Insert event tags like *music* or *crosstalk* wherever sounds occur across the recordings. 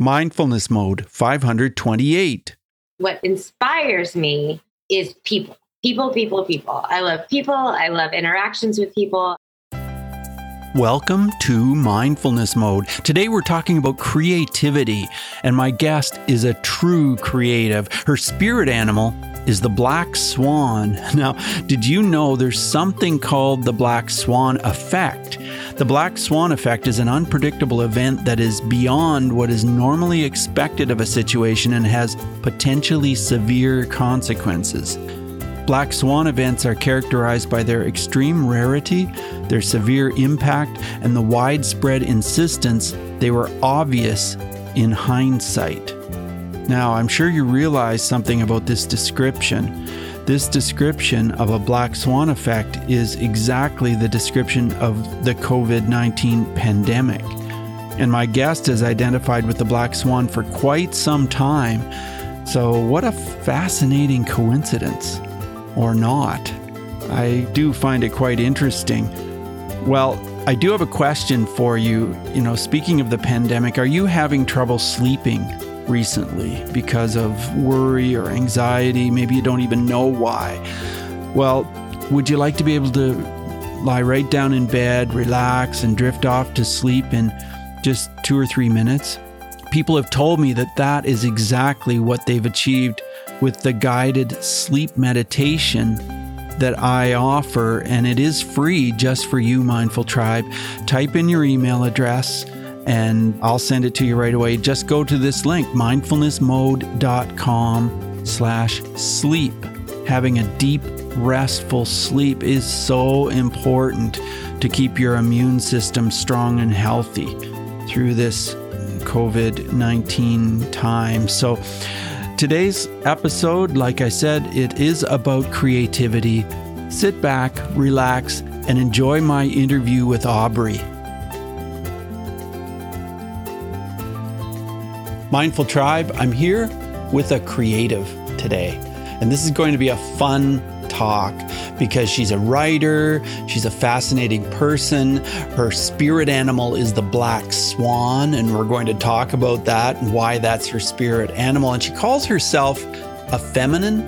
Mindfulness Mode 528. What inspires me is people. People, people, people. I love people. I love interactions with people. Welcome to Mindfulness Mode. Today we're talking about creativity, and my guest is a true creative. Her spirit animal is the black swan. *laughs* Now, did you know there's something called the black swan effect? The black swan effect is an unpredictable event that is beyond what is normally expected of a situation and has potentially severe consequences. Black swan events are characterized by their extreme rarity, their severe impact, and the widespread insistence they were obvious in hindsight. Now, I'm sure you realize something about this description. This description of a black swan effect is exactly the description of the COVID 19 pandemic. And my guest has identified with the black swan for quite some time. So, what a fascinating coincidence. Or not. I do find it quite interesting. Well, I do have a question for you. You know, speaking of the pandemic, are you having trouble sleeping recently because of worry or anxiety. Maybe you don't even know why. Well, would you like to be able to lie right down in bed, relax, and drift off to sleep in just two or three minutes? People have told me that that is exactly what they've achieved with the guided sleep meditation that I offer, and it is free just for you, Mindful Tribe. Type in your email address and I'll send it to you right away. Just go to this link, mindfulnessmode.com slash sleep. Having a deep, restful sleep is so important to keep your immune system strong and healthy through this COVID 19 time. So, today's episode, like I said, it is about creativity. Sit back, relax, and enjoy my interview with Aubrey. Mindful Tribe, I'm here with a creative today. And this is going to be a fun talk because she's a writer, she's a fascinating person. Her spirit animal is the black swan, and we're going to talk about that and why that's her spirit animal. And she calls herself a feminine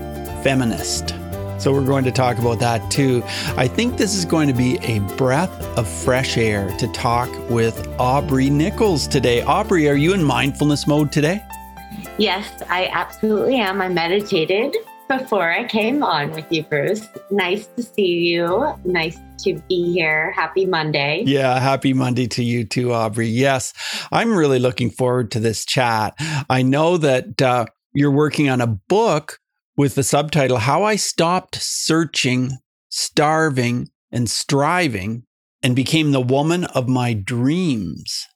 feminist. So we're going to talk about that too. I think this is going to be a breath of fresh air to talk with Aubrey Nichols today. Aubrey, are you in mindfulness mode today? Yes, I absolutely am. I meditated before I came on with you, Bruce. Nice to see you. Nice to be here. Happy Monday. Yeah, happy Monday to you too, Aubrey. Yes, I'm really looking forward to this chat. I know that uh, you're working on a book with the subtitle How I Stopped Searching, Starving, and Striving and Became the Woman of My Dreams.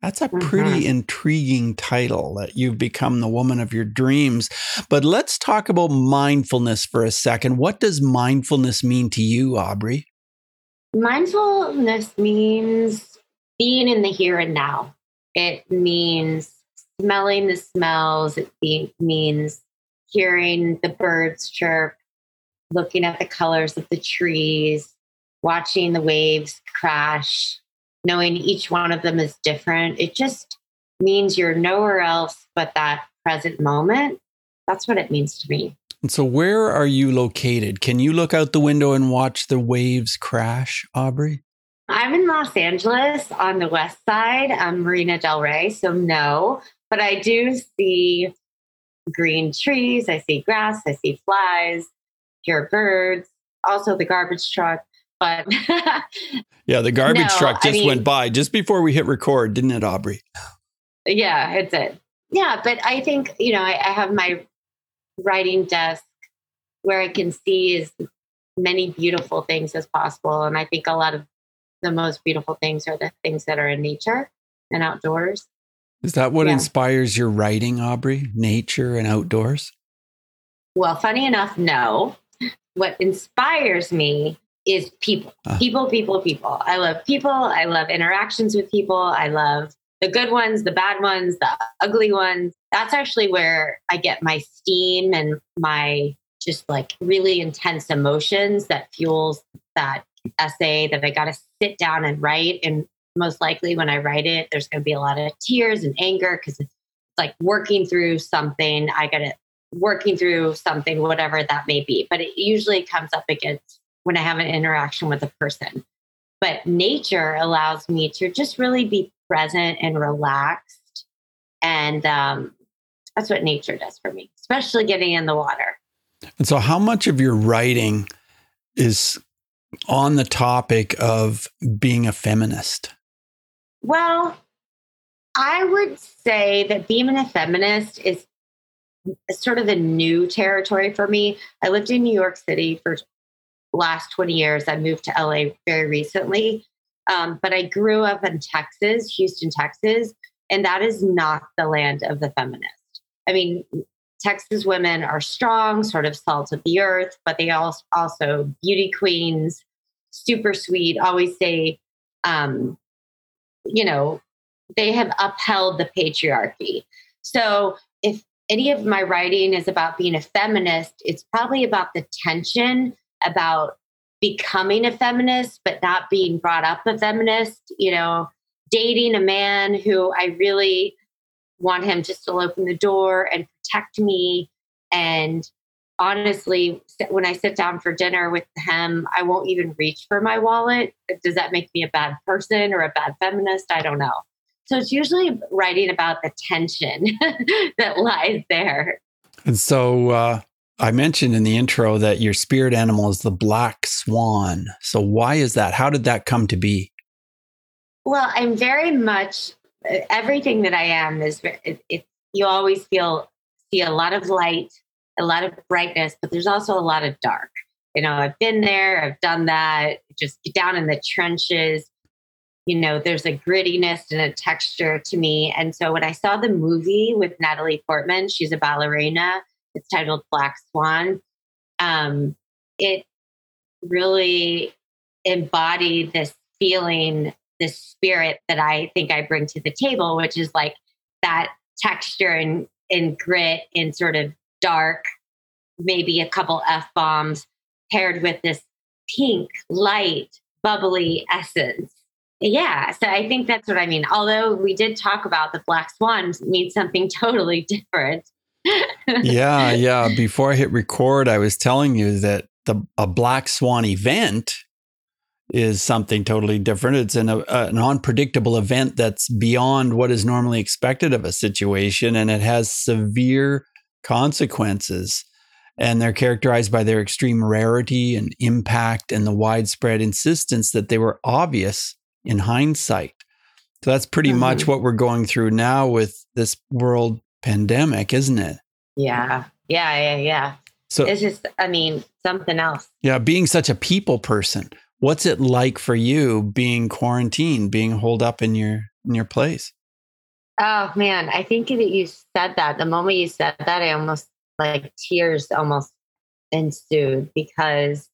That's a pretty mm-hmm. intriguing title that you've become the woman of your dreams. But let's talk about mindfulness for a second. What does mindfulness mean to you, Aubrey? Mindfulness means being in the here and now. It means smelling the smells. It means hearing the birds chirp, looking at the colors of the trees, watching the waves crash, knowing each one of them is different. It just means you're nowhere else but that present moment. That's what it means to me. And so, where are you located? Can you look out the window and watch the waves crash, Aubrey? I'm in Los Angeles on the west side, um, Marina Del Rey. So, no, but I do see green trees, I see grass, I see flies, hear birds, also the garbage truck. But *laughs* yeah, the garbage no, truck just I mean, went by just before we hit record, didn't it, Aubrey? Yeah, it did. Yeah, but I think, you know, I, I have my writing desk where I can see as many beautiful things as possible. And I think a lot of the most beautiful things are the things that are in nature and outdoors. Is that what yeah. inspires your writing, Aubrey? Nature and outdoors? Well, funny enough, no. What inspires me is people. Uh. People, people, people. I love people. I love interactions with people. I love the good ones, the bad ones, the ugly ones. That's actually where I get my steam and my just like really intense emotions that fuels that essay that I got to sit down and write and most likely when I write it, there's going to be a lot of tears and anger because it's like working through something. I got it working through something, whatever that may be. But it usually comes up against when I have an interaction with a person. But nature allows me to just really be present and relaxed. And um, that's what nature does for me, especially getting in the water. And so, how much of your writing is on the topic of being a feminist? Well, I would say that being a feminist is sort of a new territory for me. I lived in New York City for last 20 years. I moved to LA very recently. Um, but I grew up in Texas, Houston, Texas, and that is not the land of the feminist. I mean, Texas women are strong, sort of salt of the earth, but they also also beauty queens, super sweet, always say, um, you know, they have upheld the patriarchy. So if any of my writing is about being a feminist, it's probably about the tension about becoming a feminist, but not being brought up a feminist, you know, dating a man who I really want him to open the door and protect me. And honestly, when I sit down for dinner with him, I won't even reach for my wallet. Does that make me a bad person or a bad feminist? I don't know. So it's usually writing about the tension *laughs* that lies there. And so uh, I mentioned in the intro that your spirit animal is the black swan. So why is that? How did that come to be? Well, I'm very much everything that I am is it, it, you always feel see a lot of light, a lot of brightness, but there's also a lot of dark. You know, I've been there, I've done that. Just down in the trenches you know, there's a grittiness and a texture to me. And so when I saw the movie with Natalie Portman, she's a ballerina, it's titled Black Swan. Um, it really embodied this feeling, this spirit that I think I bring to the table, which is like that texture and, and grit and sort of dark, maybe a couple F bombs paired with this pink, light, bubbly essence yeah, so I think that's what I mean. Although we did talk about the black swan means something *laughs* totally different. *laughs* yeah, yeah. Before I hit record, I was telling you that the a black swan event is something totally different. It's an, a, an unpredictable event that's beyond what is normally expected of a situation, and it has severe consequences. And they're characterized by their extreme rarity and impact and the widespread insistence that they were obvious in hindsight. So that's pretty mm-hmm. much what we're going through now with this world pandemic, isn't it? Yeah. Yeah. Yeah. Yeah. So it's just, I mean, something else. Yeah. Being such a people person, what's it like for you being quarantined, being holed up in your, in your place? Oh man, I think that you said that the moment you said that, I almost like tears almost ensued because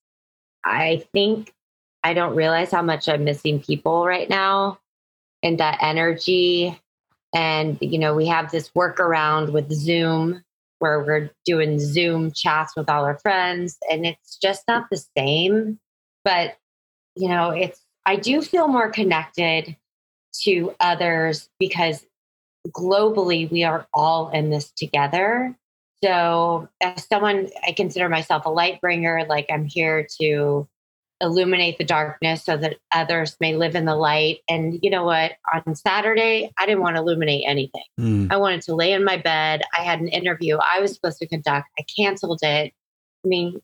I think I don't realize how much I'm missing people right now and that energy. And, you know, we have this workaround with Zoom where we're doing Zoom chats with all our friends, and it's just not the same. But, you know, it's, I do feel more connected to others because globally we are all in this together. So, as someone, I consider myself a light bringer, like I'm here to illuminate the darkness so that others may live in the light. And you know what? On Saturday, I didn't want to illuminate anything. Mm. I wanted to lay in my bed. I had an interview I was supposed to conduct. I canceled it. I mean,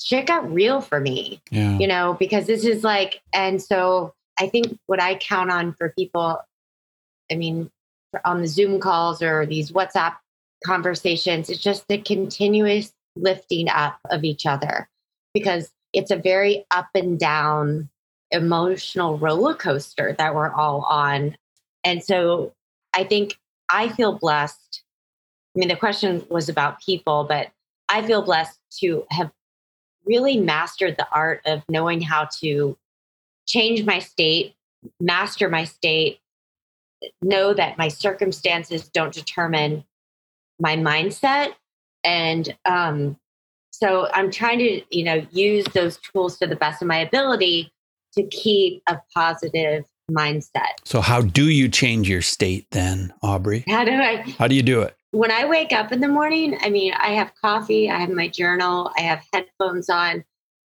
shit got real for me, yeah. you know, because this is like, and so I think what I count on for people, I mean, on the Zoom calls or these WhatsApp conversations, it's just the continuous lifting up of each other because it's a very up and down emotional roller coaster that we're all on. And so I think I feel blessed. I mean, the question was about people, but I feel blessed to have really mastered the art of knowing how to change my state, master my state, know that my circumstances don't determine my mindset, and um, so I'm trying to, you know, use those tools to the best of my ability to keep a positive mindset. So, how do you change your state then, Aubrey? How do I? How do you do it? When I wake up in the morning, I mean, I have coffee, I have my journal, I have headphones on,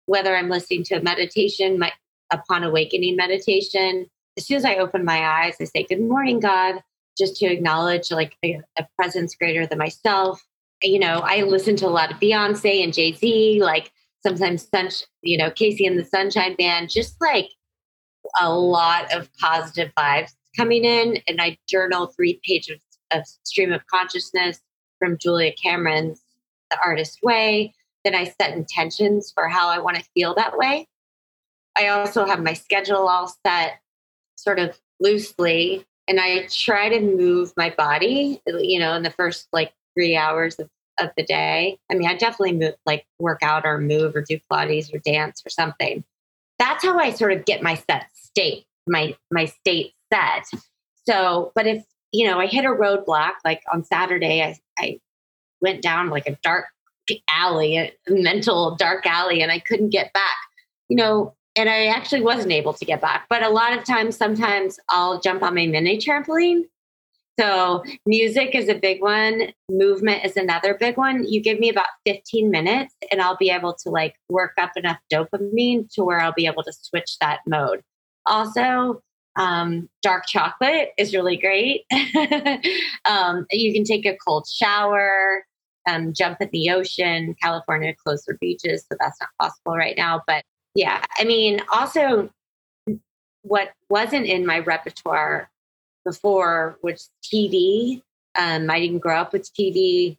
whether I'm listening to a meditation, my upon awakening meditation. As soon as I open my eyes, I say, Good morning, God, just to acknowledge like a, a presence greater than myself. You know, I listen to a lot of Beyonce and Jay Z, like sometimes, sun, you know, KC and the Sunshine Band, just like a lot of positive vibes coming in. And I journal three pages of stream of consciousness from Julia Cameron's The Artist Way. Then I set intentions for how I want to feel that way. I also have my schedule all set sort of loosely and I try to move my body, you know, in the first like three hours of, of the day. I mean, I definitely move, like work out or move or do Pilates or dance or something. That's how I sort of get my set state, my my state set. So, but if you know, I hit a roadblock like on Saturday, I, I went down like a dark alley, a mental dark alley, and I couldn't get back. You know, and I actually wasn't able to get back. But a lot of times, sometimes I'll jump on my mini trampoline. So, music is a big one. Movement is another big one. You give me about 15 minutes, and I'll be able to like work up enough dopamine to where I'll be able to switch that mode. Also, um, dark chocolate is really great. *laughs* um, you can take a cold shower, um, jump in the ocean. California closed their beaches, so that's not possible right now. But yeah, I mean, also what wasn't in my repertoire before was TV. Um, I didn't grow up with TV.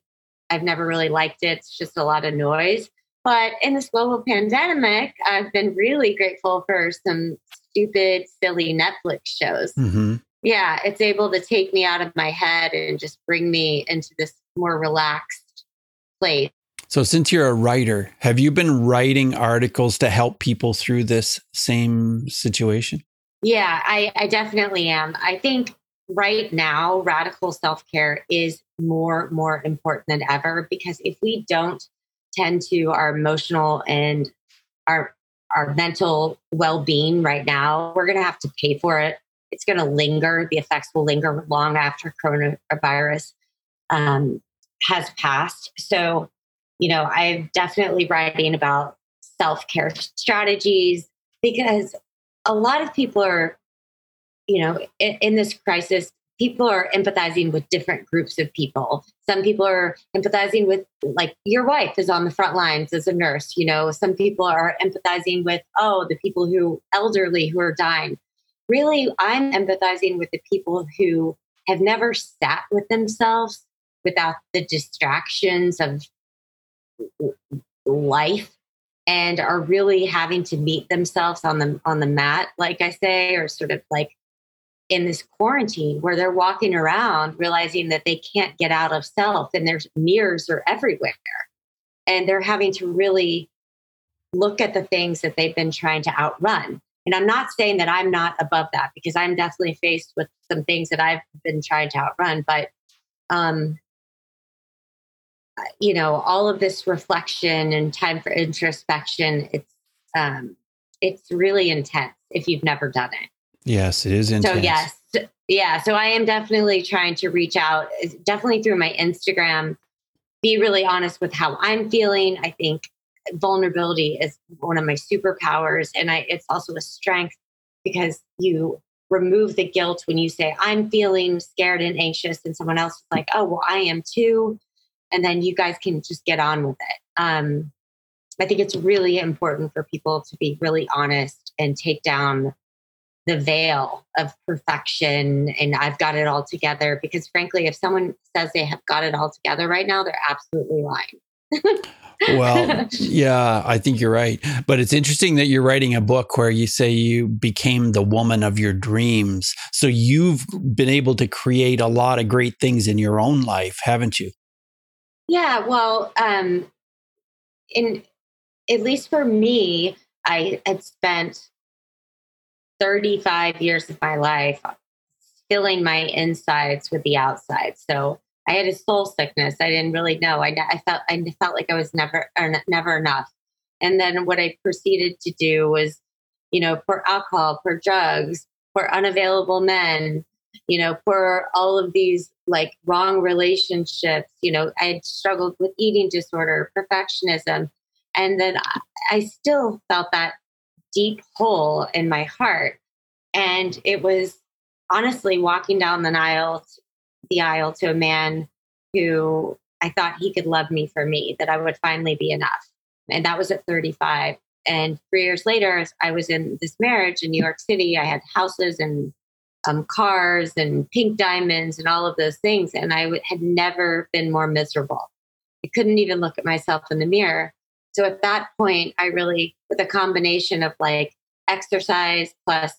I've never really liked it. It's just a lot of noise. But in this global pandemic, I've been really grateful for some stupid, silly Netflix shows. Mm-hmm. Yeah, it's able to take me out of my head and just bring me into this more relaxed place. So, since you're a writer, have you been writing articles to help people through this same situation? Yeah, I, I definitely am. I think right now, radical self care is more more important than ever because if we don't tend to our emotional and our our mental well-being right now, we're going to have to pay for it. It's going to linger. The effects will linger long after coronavirus um, has passed. So you know, I'm definitely writing about self care strategies because a lot of people are, you know, in, in, this crisis, people are empathizing with different groups of people. Some people are empathizing with, like, your wife is on the front lines as a nurse. You know, some people are empathizing with, oh, the people who elderly who are dying. Really, I'm empathizing with the people who have never sat with themselves without the distractions of life and are really having to meet themselves on the on the mat like i say or sort of like in this quarantine where they're walking around realizing that they can't get out of self and there's mirrors are everywhere. And they're having to really look at the things that they've been trying to outrun. And i'm not saying that i'm not above that because i'm definitely faced with some things that i've been trying to outrun but um you know all of this reflection and time for introspection it's um it's really intense if you've never done it. Yes it is intense. so yes yeah so i am definitely trying to reach out definitely through my instagram be really honest with how i'm feeling. I think vulnerability is one of my superpowers and i it's also a strength because you remove the guilt when you say i'm feeling scared and anxious and someone else is like oh well i am too and then you guys can just get on with it. Um, I think it's really important for people to be really honest and take down the veil of perfection and I've got it all together. Because frankly, if someone says they have got it all together right now, they're absolutely lying. *laughs* well, yeah, I think you're right. But it's interesting that you're writing a book where you say you became the woman of your dreams. So you've been able to create a lot of great things in your own life, haven't you? Yeah, well, um, in at least for me, I had spent 35 years of my life filling my insides with the outside. So I had a soul sickness. I didn't really know. I, I felt I felt like I was never never enough. And then what I proceeded to do was, you know, pour alcohol, pour drugs, for unavailable men, you know, for all of these like wrong relationships. You know, I had struggled with eating disorder, perfectionism. And then I, still felt that deep hole in my heart. And it was honestly walking down the aisle, the aisle to a man who I thought he could love me for me, that I would finally be enough. And that was at 35. And three years later, I was in this marriage in New York City. I had houses and um, cars and pink diamonds and all of those things. And I w- had never been more miserable. I couldn't even look at myself in the mirror. So at that point, I really, with a combination of like exercise plus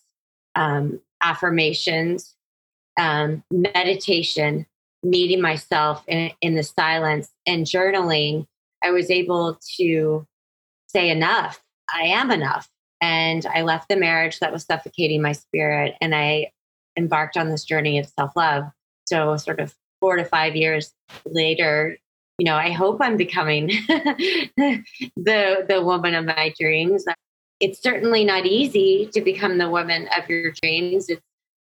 um, affirmations, um, meditation, meeting myself in, in the silence, and journaling, I was able to say enough I am enough. And I left the marriage that was suffocating my spirit and I embarked on this journey of self love. So, sort of four to five years later, you know, I hope I'm becoming *laughs* the the woman of my dreams. It's certainly not easy to become the woman of your dreams. It's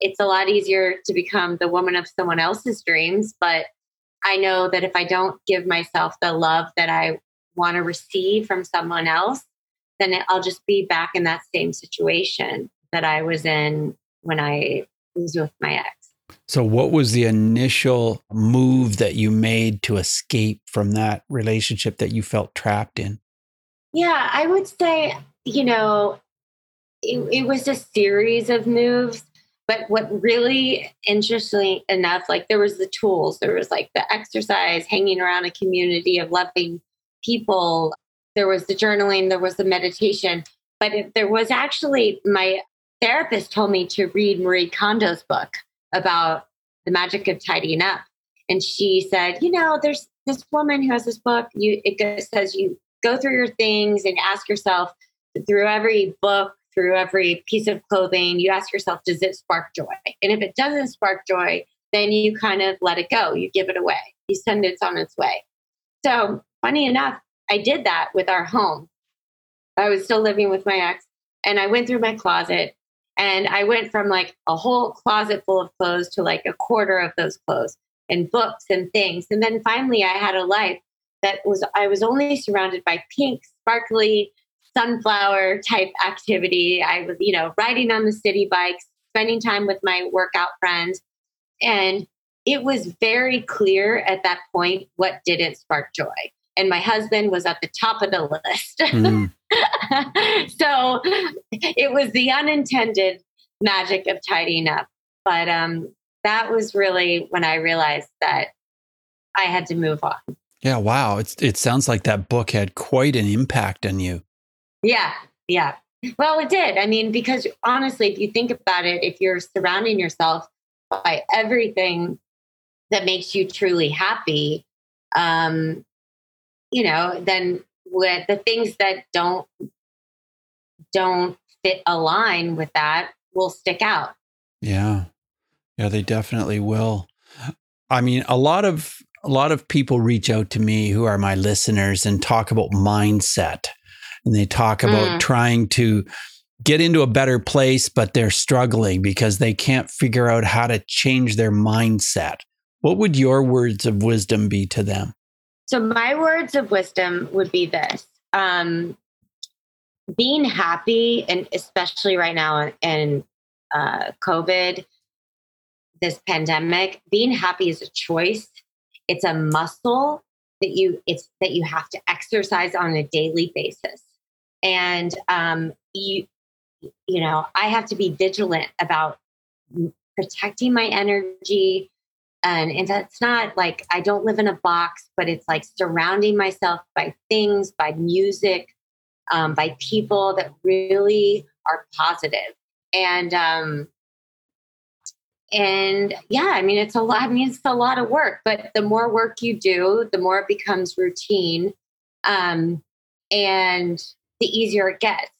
it's a lot easier to become the woman of someone else's dreams, but I know that if I don't give myself the love that I want to receive from someone else, then I'll just be back in that same situation that I was in when I was with my ex. So, what was the initial move that you made to escape from that relationship that you felt trapped in? Yeah, I would say, you know, it, it was a series of moves. But what really interestingly enough, like there was the tools, there was like the exercise, hanging around a community of loving people, there was the journaling, there was the meditation, but there was actually my therapist told me to read Marie Kondo's book about the magic of tidying up. And she said, you know, there's this woman who has this book. You it says you go through your things and ask yourself through every book, through every piece of clothing, you ask yourself, does it spark joy? And if it doesn't spark joy, then you kind of let it go. You give it away. You send it on its way. So funny enough, I did that with our home. I was still living with my ex, and I went through my closet and I went from like a whole closet full of clothes to like a quarter of those clothes and books and things. And then finally, I had a life that was, I was only surrounded by pink, sparkly, sunflower type activity. I was, you know, riding on the city bikes, spending time with my workout friends. And it was very clear at that point what didn't spark joy and my husband was at the top of the list. *laughs* Mm. so it was the unintended magic of tidying up. But um, that was really when I realized that I had to move on. Yeah, wow. It's, it sounds like that book had quite an impact on you. Yeah, yeah. Well, it did. I mean, because honestly, if you think about it, if you're surrounding yourself by everything that makes you truly happy, um, you know, then with the things that don't don't fit align with that will stick out. Yeah. Yeah, they definitely will. I mean, a lot of a lot of people reach out to me who are my listeners and talk about mindset. And they talk about mm. trying to get into a better place, but they're struggling because they can't figure out how to change their mindset. What would your words of wisdom be to them? So, my words of wisdom would be this um, being happy, and especially right now in uh, COVID, this pandemic, being happy is a choice. It's a muscle that you it's that you have to exercise on a daily basis, and um, you you know I have to be vigilant about protecting my energy, and and that's not like i don't live in a box but it's like surrounding myself by things by music um, by people that really are positive. And um and yeah i mean it's a lot i mean it's a lot of work but the more work you do the more it becomes routine um and the easier it gets.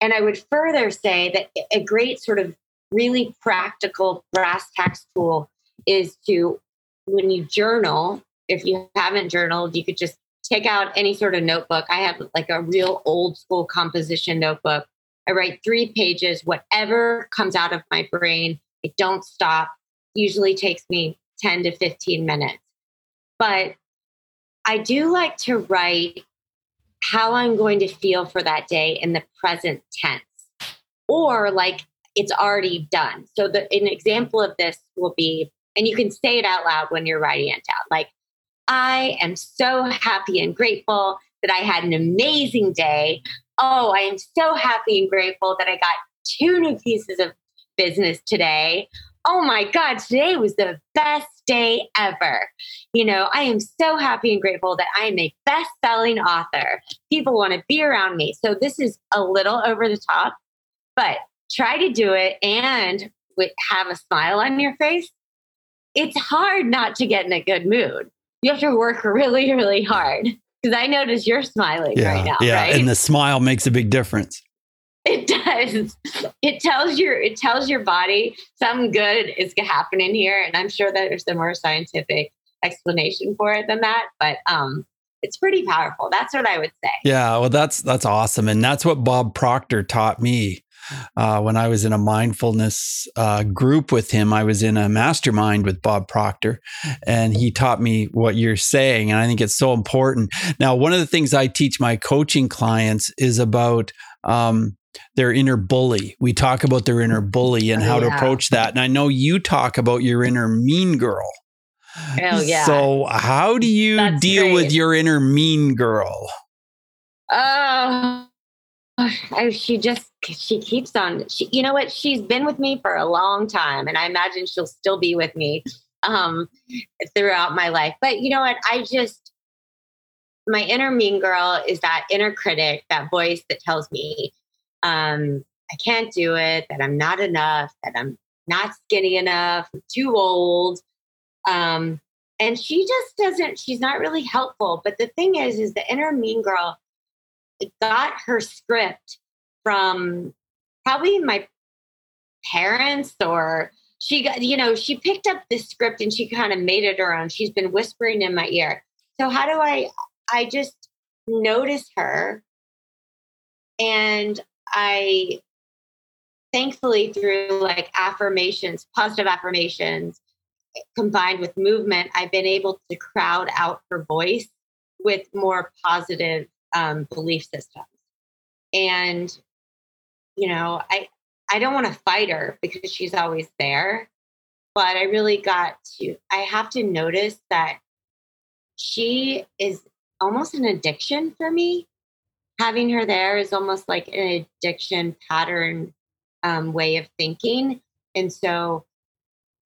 And i would further say that a great sort of really practical brass tacks tool is to when you journal, if you haven't journaled, you could just take out any sort of notebook. I have like a real old school composition notebook I write three pages, whatever comes out of my brain. I don't stop. Usually takes me 10 to 15 minutes. But I do like to write how I'm going to feel for that day in the present tense or like it's already done. So the an example of this will be and you can say it out loud when you're writing it down. Like I am so happy and grateful that I had an amazing day. Oh, I am so happy and grateful that I got two new pieces of business today. Oh my God, today was the best day ever. You know, I am so happy and grateful that I am a best selling author. People want to be around me. So this is a little over the top, but try to do it and have a smile on your face. It's hard not to get in a good mood. You have to work really, really hard because I notice you're smiling yeah, right now. Yeah, right? and the smile makes a big difference. It does. It tells your it tells your body something good is happening here, and I'm sure that there's a more scientific explanation for it than that. But um, it's pretty powerful. That's what I would say. Yeah, well, that's that's awesome, and that's what Bob Proctor taught me uh, when I was in a mindfulness uh, group with him. I was in a mastermind with Bob Proctor, and he taught me what you're saying, and I think it's so important. Now, one of the things I teach my coaching clients is about um, their inner bully. We talk about their inner bully and how yeah. to approach that. And I know you talk about your inner mean girl. Hell yeah. So, how do you That's deal great. with your inner mean girl? Oh, uh, she just she keeps on. She, you know what? She's been with me for a long time, and I imagine she'll still be with me um, throughout my life. But you know what? I just my inner mean girl is that inner critic, that voice that tells me um, I can't do it, that I'm not enough, that I'm not skinny enough, too old. Um, and she just doesn't, she's not really helpful. But the thing is, is the inner mean girl got her script from probably my parents or she got, you know, she picked up this script and she kind of made it her own. She's been whispering in my ear. So how do I, I just notice her and I thankfully through like affirmations, positive affirmations combined with movement, I've been able to crowd out her voice with more positive um, belief systems. And, you know, I, I don't want to fight her because she's always there, but I really got to, I have to notice that she is almost an addiction for me having her there is almost like an addiction pattern um, way of thinking. And so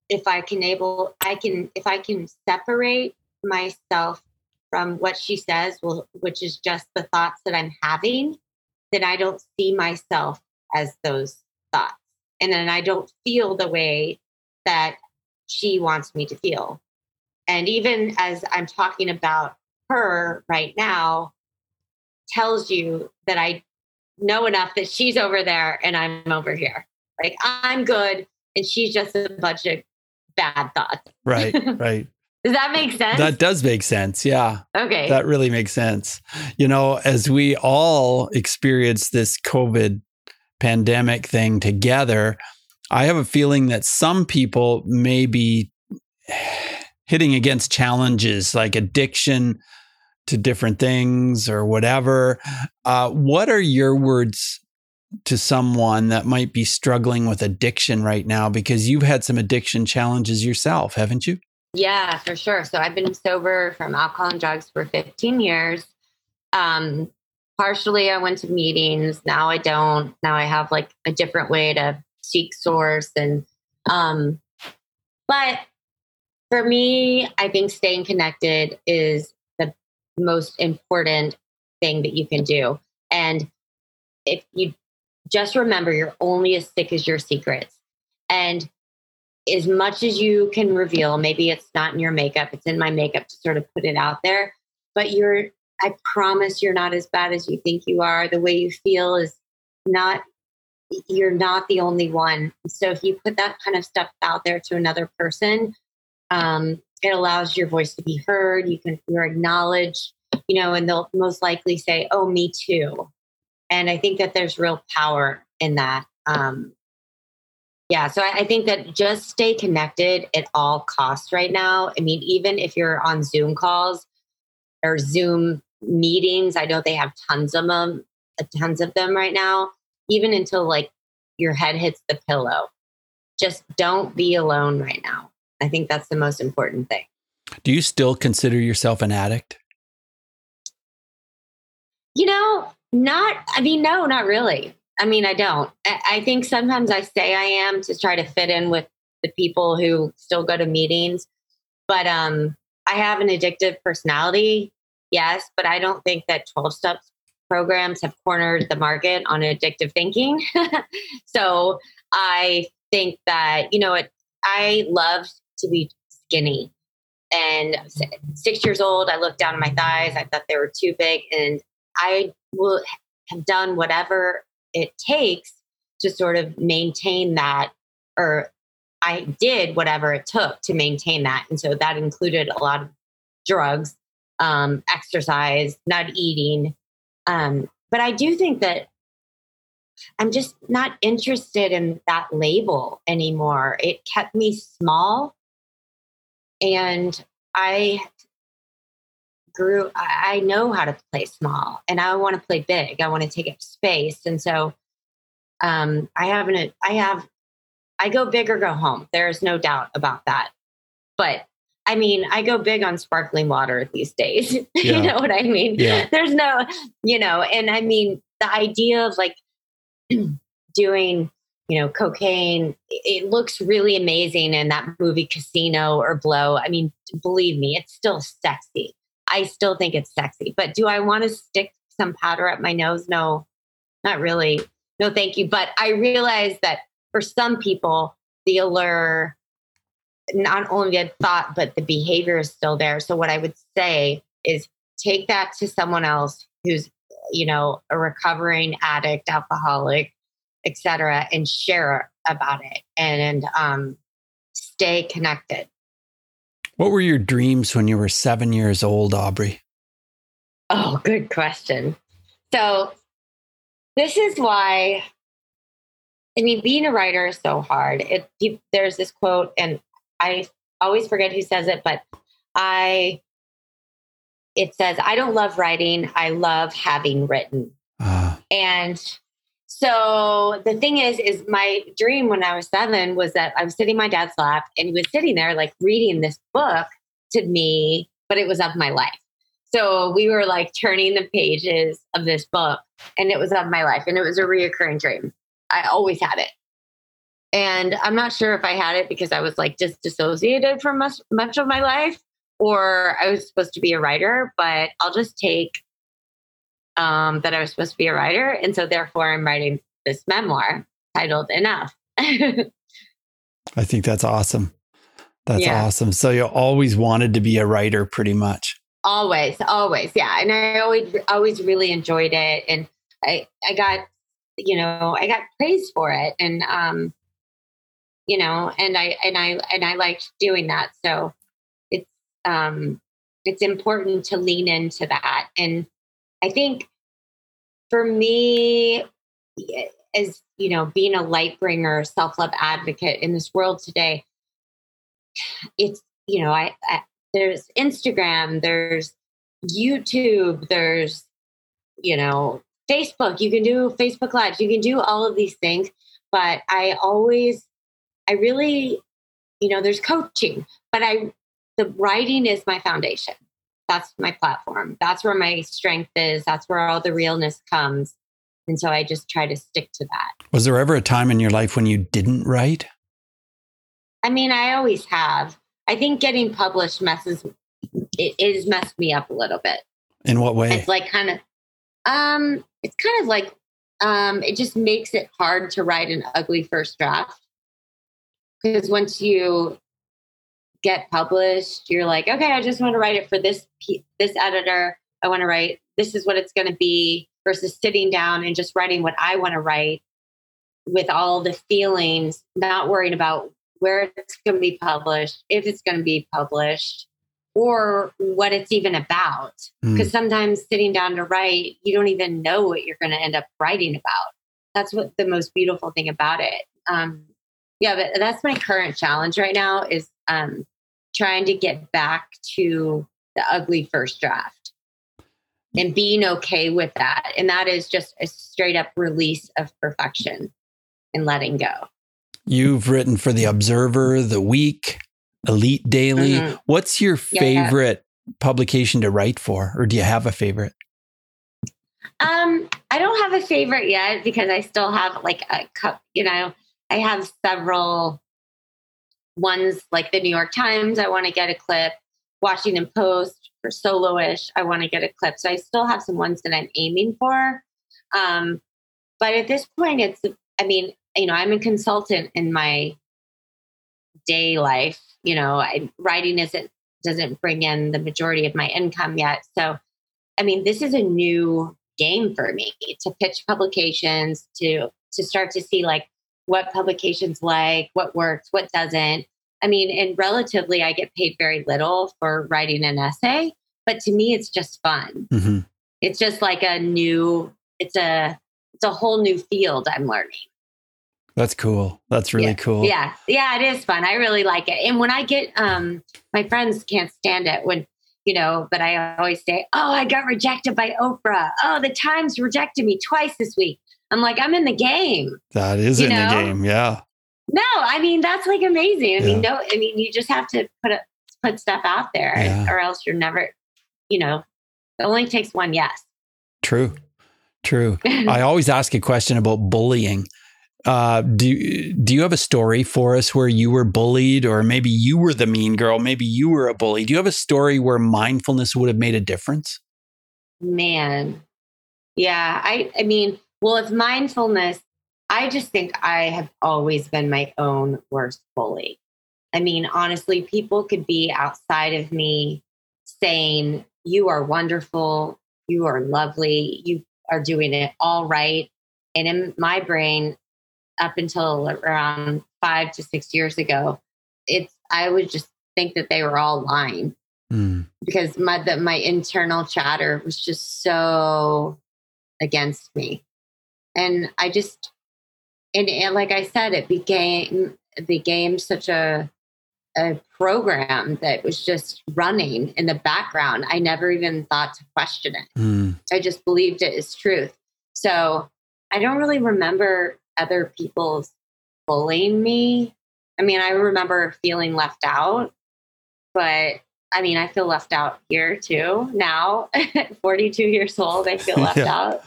if I can able, I can, if I can separate myself from what she says, well, which is just the thoughts that I'm having, then I don't see myself as those thoughts. And then I don't feel the way that she wants me to feel. And even as I'm talking about her right now, tells you that I know enough that she's over there and I'm over here. Like I'm good and she's just a bunch of bad thoughts. Right, *laughs* right. Does that make sense? That does make sense. Yeah. Okay. That really makes sense. You know, as we all experience this COVID pandemic thing together, I have a feeling that some people may be hitting against challenges like addiction, to different things or whatever. Uh, what are your words to someone that might be struggling with addiction right now? Because you've had some addiction challenges yourself, haven't you? Yeah, for sure. So I've been sober from alcohol and drugs for 15 years. Um, partially, I went to meetings. Now I don't. Now I have like a different way to seek source. And, um, but for me, I think staying connected is the most important thing that you can do. And if you just remember, you're only as sick as your secrets. And as much as you can reveal, maybe it's not in your makeup, it's in my makeup to sort of put it out there, but you're, I promise you're not as bad as you think you are. The way you feel is not, you're not the only one. So if you put that kind of stuff out there to another person, um, it allows your voice to be heard. You can you're acknowledged, you know, and they'll most likely say, "Oh, me too." And I think that there's real power in that. Um, yeah, so I, think that just stay connected at all costs right now. I mean, even if you're on Zoom calls or Zoom meetings, I know they have tons of them, uh, tons of them right now. Even until like your head hits the pillow, just don't be alone right now. I think that's the most important thing. Do you still consider yourself an addict? You know, not, I mean, no, not really. I mean, I don't. I, think sometimes I say I am to try to fit in with the people who still go to meetings. But um, I have an addictive personality, yes, but I don't think that 12 steps programs have cornered the market on addictive thinking. *laughs* so I think that, you know, it, I love to be skinny. And six years old, I looked down at my thighs. I thought they were too big. And I will have done whatever it takes to sort of maintain that, or I did whatever it took to maintain that. And so that included a lot of drugs, um, exercise, not eating. Um, but I do think that I'm just not interested in that label anymore. It kept me small. And I grew I know how to play small and I want to play big. I want to take up space. And so um I have an I have I go big or go home. There's no doubt about that. But I mean, I go big on sparkling water these days. *laughs* Yeah. you know what I mean? Yeah. There's no, you know, and I mean the idea of like *clears throat* doing you know, cocaine. It looks really amazing in that movie Casino or Blow. I mean, believe me, it's still sexy. I still think it's sexy. But do I want to stick some powder up my nose? No, not really. No, thank you. But I realize that for some people, the allure, not only the thought, but the behavior is still there. So what I would say is take that to someone else who's, you know, a recovering addict, alcoholic, etc., and share about it and um, stay connected. What were your dreams when you were seven years old, Aubrey? Oh, good question. So, this is why, I mean, being a writer is so hard. It, there's this quote, and I always forget who says it, but I, it says, I don't love writing, I love having written. Uh. And so the thing is, is my dream when I was seven was that I was sitting in my dad's lap and he was sitting there like reading this book to me, but it was of my life. So we were like turning the pages of this book and it was of my life and it was a reoccurring dream. I always had it. And I'm not sure if I had it because I was like just dissociated from much, much of my life or I was supposed to be a writer, but I'll just take um, that I was supposed to be a writer. And so therefore I'm writing this memoir titled Enough. *laughs* I think that's awesome. That's yeah. awesome. So you always wanted to be a writer pretty much. Always, always. Yeah. And I always always really enjoyed it. And I I got, you know, I got praised for it. And um, you know, and I and I and I liked doing that. So it's um it's important to lean into that. And I think for me, eh, as you know, being a light bringer, self love advocate in this world today, it's you know, I, I there's Instagram, there's YouTube, there's you know Facebook. You can do Facebook Lives, you can do all of these things, but I always, I really, you know, there's coaching, but I the writing is my foundation that's my platform. That's where my strength is. That's where all the realness comes. And so I just try to stick to that. Was there ever a time in your life when you didn't write? I mean, I always have. I think getting published messes it, has messed me up a little bit. In what way? It's like kind of um it's kind of like um it just makes it hard to write an ugly first draft. Because once you get published, you're like, okay, I just want to write it for this this editor. I want to write this is what it's going to be versus sitting down and just writing what I want to write with all the feelings, not worrying about where it's going to be published, if it's going to be published, or what it's even about. Because mm. sometimes sitting down to write, you don't even know what you're going to end up writing about. That's what the most beautiful thing about it. Um, yeah, but that's my current challenge right now is um, trying to get back to the ugly first draft and being okay with that. And that is just a straight up release of perfection and letting go. You've written for The Observer, The Week, Elite Daily. Mm-hmm. What's your favorite yeah. publication to write for, or do you have a favorite? Um, I don't have a favorite yet because I still have like a cup, you know, I have several ones like the New York Times, I want to get a clip, Washington Post for soloish, I want to get a clip. So I still have some ones that I'm aiming for. Um, but at this point, it's, I mean, you know, I'm a consultant in my day life. You know, I, writing isn't, doesn't bring in the majority of my income yet. So, I mean, this is a new game for me to pitch publications, to, to start to see like what publications like, what works, what doesn't. I mean, and relatively, I get paid very little for writing an essay, but to me, it's just fun. Mm-hmm. It's just like a new, it's a, it's a whole new field I'm learning. That's cool. That's really yeah. cool. Yeah. Yeah, it is fun. I really like it. And when I get um my friends can't stand it when, you know, but I always say, "Oh, I got rejected by Oprah. Oh, the Times rejected me twice this week." I'm like, I'm in the game. That is in know? the game. Yeah. No, I mean that's like amazing. I yeah. mean, no, I mean you just have to put it, put stuff out there, yeah. or else you're never, you know, it only takes one yes. True, true. *laughs* I always ask a question about bullying. Uh, do do you have a story for us where you were bullied, or maybe you were the mean girl, maybe you were a bully? Do you have a story where mindfulness would have made a difference? Man, yeah. I I mean, well, it's mindfulness. I just think I have always been my own worst bully. I mean, honestly, people could be outside of me saying, You are wonderful. You are lovely. You are doing it all right. And in my brain, up until around five to six years ago, it's, I would just think that they were all lying mm. because my, the, my internal chatter was just so against me and I just and, and like I said, it became became such a a program that was just running in the background. I never even thought to question it. Mm. I just believed it it is truth. So I don't really remember other people's bullying me. I mean, I remember feeling left out, but I mean, I feel left out here too now. *laughs* 42 years old, I feel left *laughs* yeah. out.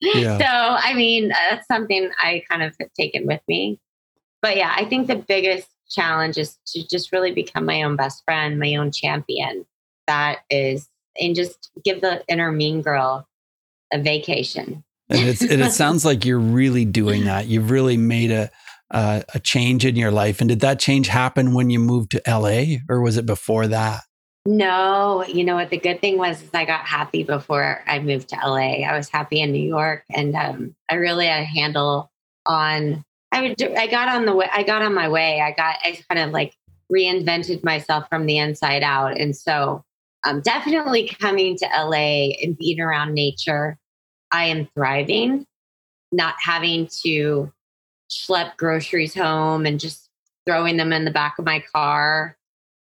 yeah. *laughs* So, I mean, uh, that's something I kind of have taken with me. But yeah, I think the biggest challenge is to just really become my own best friend, my own champion. That is, and just give the inner mean girl a vacation. And, it's, and it sounds like you're really doing that. You've really made a, uh, a change in your life. And did that change happen when you moved to LA or was it before that? No, you know what the good thing was I got happy before I moved to LA. I was happy in New York and um, I really had a handle on I would I got on the way I got on my way. I got I kind of like reinvented myself from the inside out. And so um, definitely coming to LA and being around nature, I am thriving, not having to schlep groceries home and just throwing them in the back of my car.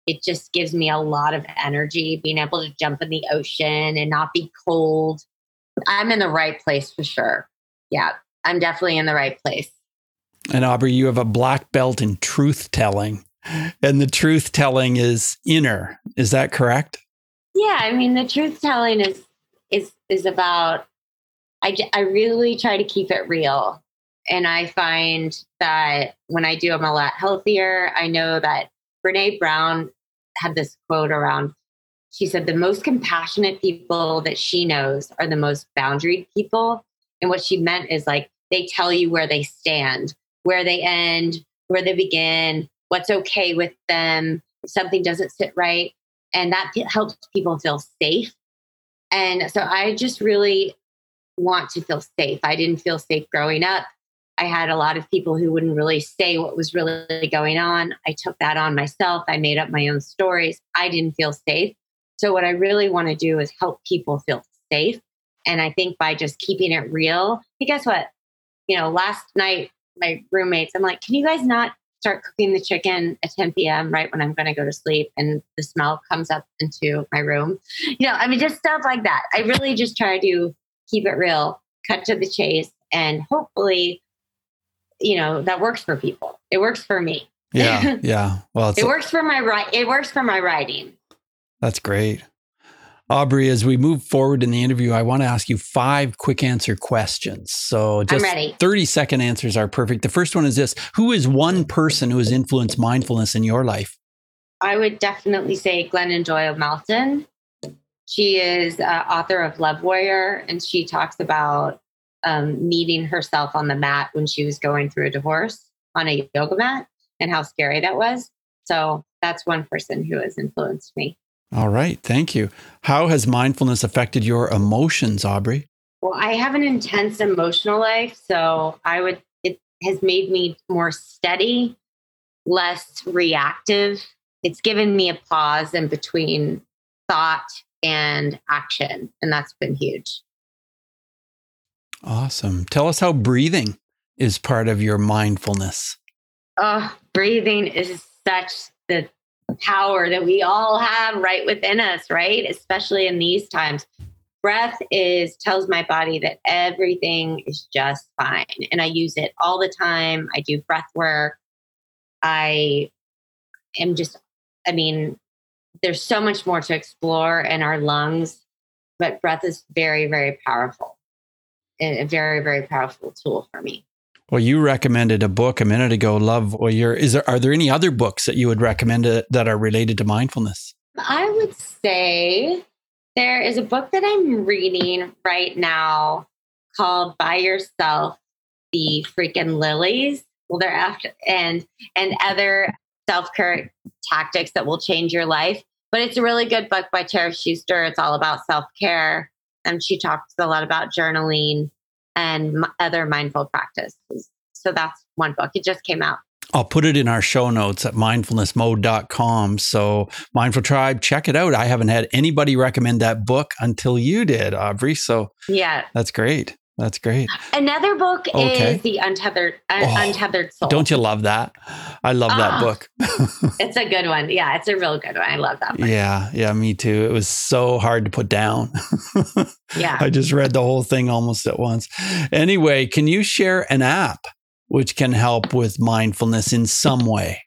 It just gives me a lot of energy being able to jump in the ocean and not be cold. I'm in the right place for sure. Yeah, I'm definitely in the right place. And Aubree, you have a black belt in truth telling, and the truth telling is inner. Is that correct? Yeah, I mean the truth telling is is is about. I I really try to keep it real. And I find that when I do, I'm a lot healthier. I know that Brene Brown had this quote around, she said, the most compassionate people that she knows are the most boundaried people. And what she meant is like, they tell you where they stand, where they end, where they begin, what's okay with them, if something doesn't sit right. And that helps people feel safe. And so I just really want to feel safe. I didn't feel safe growing up. I had a lot of people who wouldn't really say what was really going on. I took that on myself. I made up my own stories. I didn't feel safe. So, what I really want to do is help people feel safe. And I think by just keeping it real, hey, guess what? You know, last night, my roommates, I'm like, can you guys not start cooking the chicken at 10 p.m. right when I'm going to go to sleep and the smell comes up into my room. You know, I mean, just stuff like that. I really just try to keep it real, cut to the chase, and hopefully, you know, that works for people. It works for me. Yeah, *laughs* yeah. Well, it works for my right. It works for my writing. That's great. Aubree, as we move forward in the interview, I want to ask you five quick answer questions. So just 30 second answers are perfect. The first one is this Who is one person who has influenced mindfulness in your life? I would definitely say Glennon Doyle Melton. She is uh, author of Love Warrior, and she talks about um, meeting herself on the mat when she was going through a divorce on a yoga mat and how scary that was. So that's one person who has influenced me. All right. Thank you. How has mindfulness affected your emotions, Aubree? Well, I have an intense emotional life. So I would, it has made me more steady, less reactive. It's given me a pause in between thought and action. And that's been huge. Awesome. Tell us how breathing is part of your mindfulness. Oh, breathing is such the power that we all have right within us, right? Especially in these times. Breath is tells my body that everything is just fine. And I use it all the time. I do breath work. I am just, I mean, there's so much more to explore in our lungs, but breath is very, very powerful. A very, very powerful tool for me. Well, you recommended a book a minute ago, Love Warrior. Is there are there any other books that you would recommend uh, that are related to mindfulness? I would say there is a book that I'm reading right now called Buy Yourself, The Freaking Lilies. Well, they're after and and other self-care tactics that will change your life. But it's a really good book by Tara Schuster. It's all about self-care. And she talks a lot about journaling and other mindful practices. So that's one book. It just came out. I'll put it in our show notes at mindfulnessmode.com. So, Mindful Tribe, check it out. I haven't had anybody recommend that book until you did, Aubree. So, yeah, that's great. That's great. Another book okay. is The Untethered uh, oh, Untethered Soul. Don't you love that? I love oh, that ah. book. *laughs* it's a good one. Yeah, it's a real good one. I love that one. Yeah, yeah, me too. It was so hard to put down. *laughs* yeah. I just read the whole thing almost at once. Anyway, can you share an app which can help with mindfulness in some way?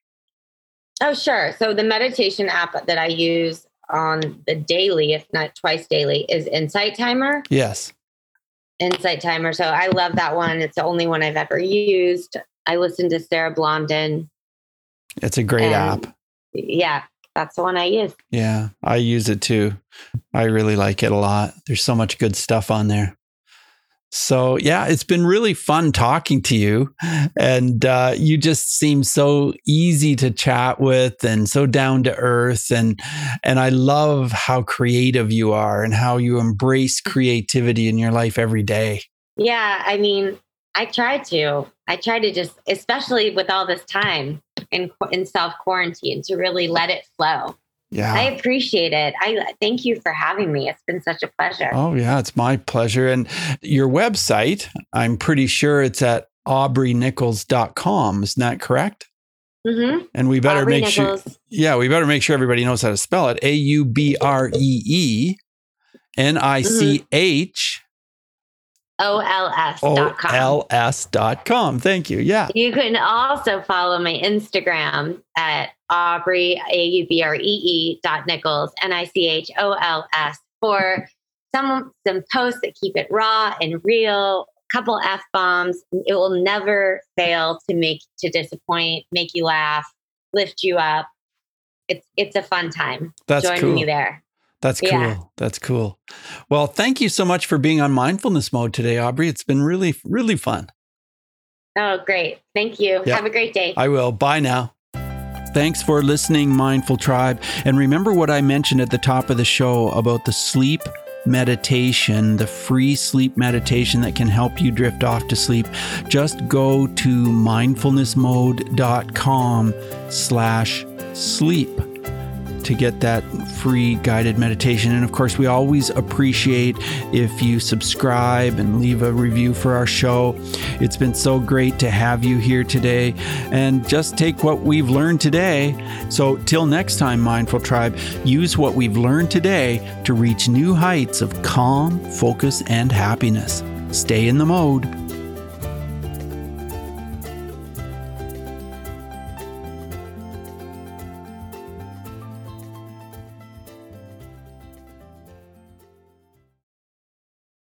Oh, sure. So the meditation app that I use on the daily, if not twice daily, is Insight Timer. Yes. Insight Timer. So I love that one. It's the only one I've ever used. I listen to Sarah Blondin. It's a great app. Yeah, that's the one I use. Yeah, I use it too. I really like it a lot. There's so much good stuff on there. So, yeah, it's been really fun talking to you. And uh, you just seem so easy to chat with and so down to earth. And, and I love how creative you are and how you embrace creativity in your life every day. Yeah. I mean, I try to. I try to just, especially with all this time in, in self quarantine, to really let it flow. Yeah. I appreciate it. I thank you for having me. It's been such a pleasure. Oh, yeah, it's my pleasure. And your website, I'm pretty sure it's at aubreenichols.com. Isn't that correct? Mm-hmm. And we better Aubree make Nichols. sure, yeah, we better make sure everybody knows how to spell it. A U B R E E N I C H OLS.com. dot com. Thank you. Yeah. You can also follow my Instagram at Aubree, A U B R E E dot Nichols, N I C H O L S, for some, some posts that keep it raw and real, couple F bombs. It will never fail to make, to disappoint, make you laugh, lift you up. It's, it's a fun time. That's Join cool. me there. That's cool. Yeah. That's cool. Well, thank you so much for being on mindfulness mode today, Aubree. It's been really, really fun. Oh, great. Thank you. Have a great day. I will. Bye now. Thanks for listening, Mindful Tribe. And remember what I mentioned at the top of the show about the sleep meditation, the free sleep meditation that can help you drift off to sleep, just go to mindfulnessmode.com slash sleep to get that free guided meditation. And of course, we always appreciate if you subscribe and leave a review for our show. It's been so great to have you here today and just take what we've learned today. So, till next time, Mindful Tribe, use what we've learned today to reach new heights of calm, focus, and happiness. Stay in the mode.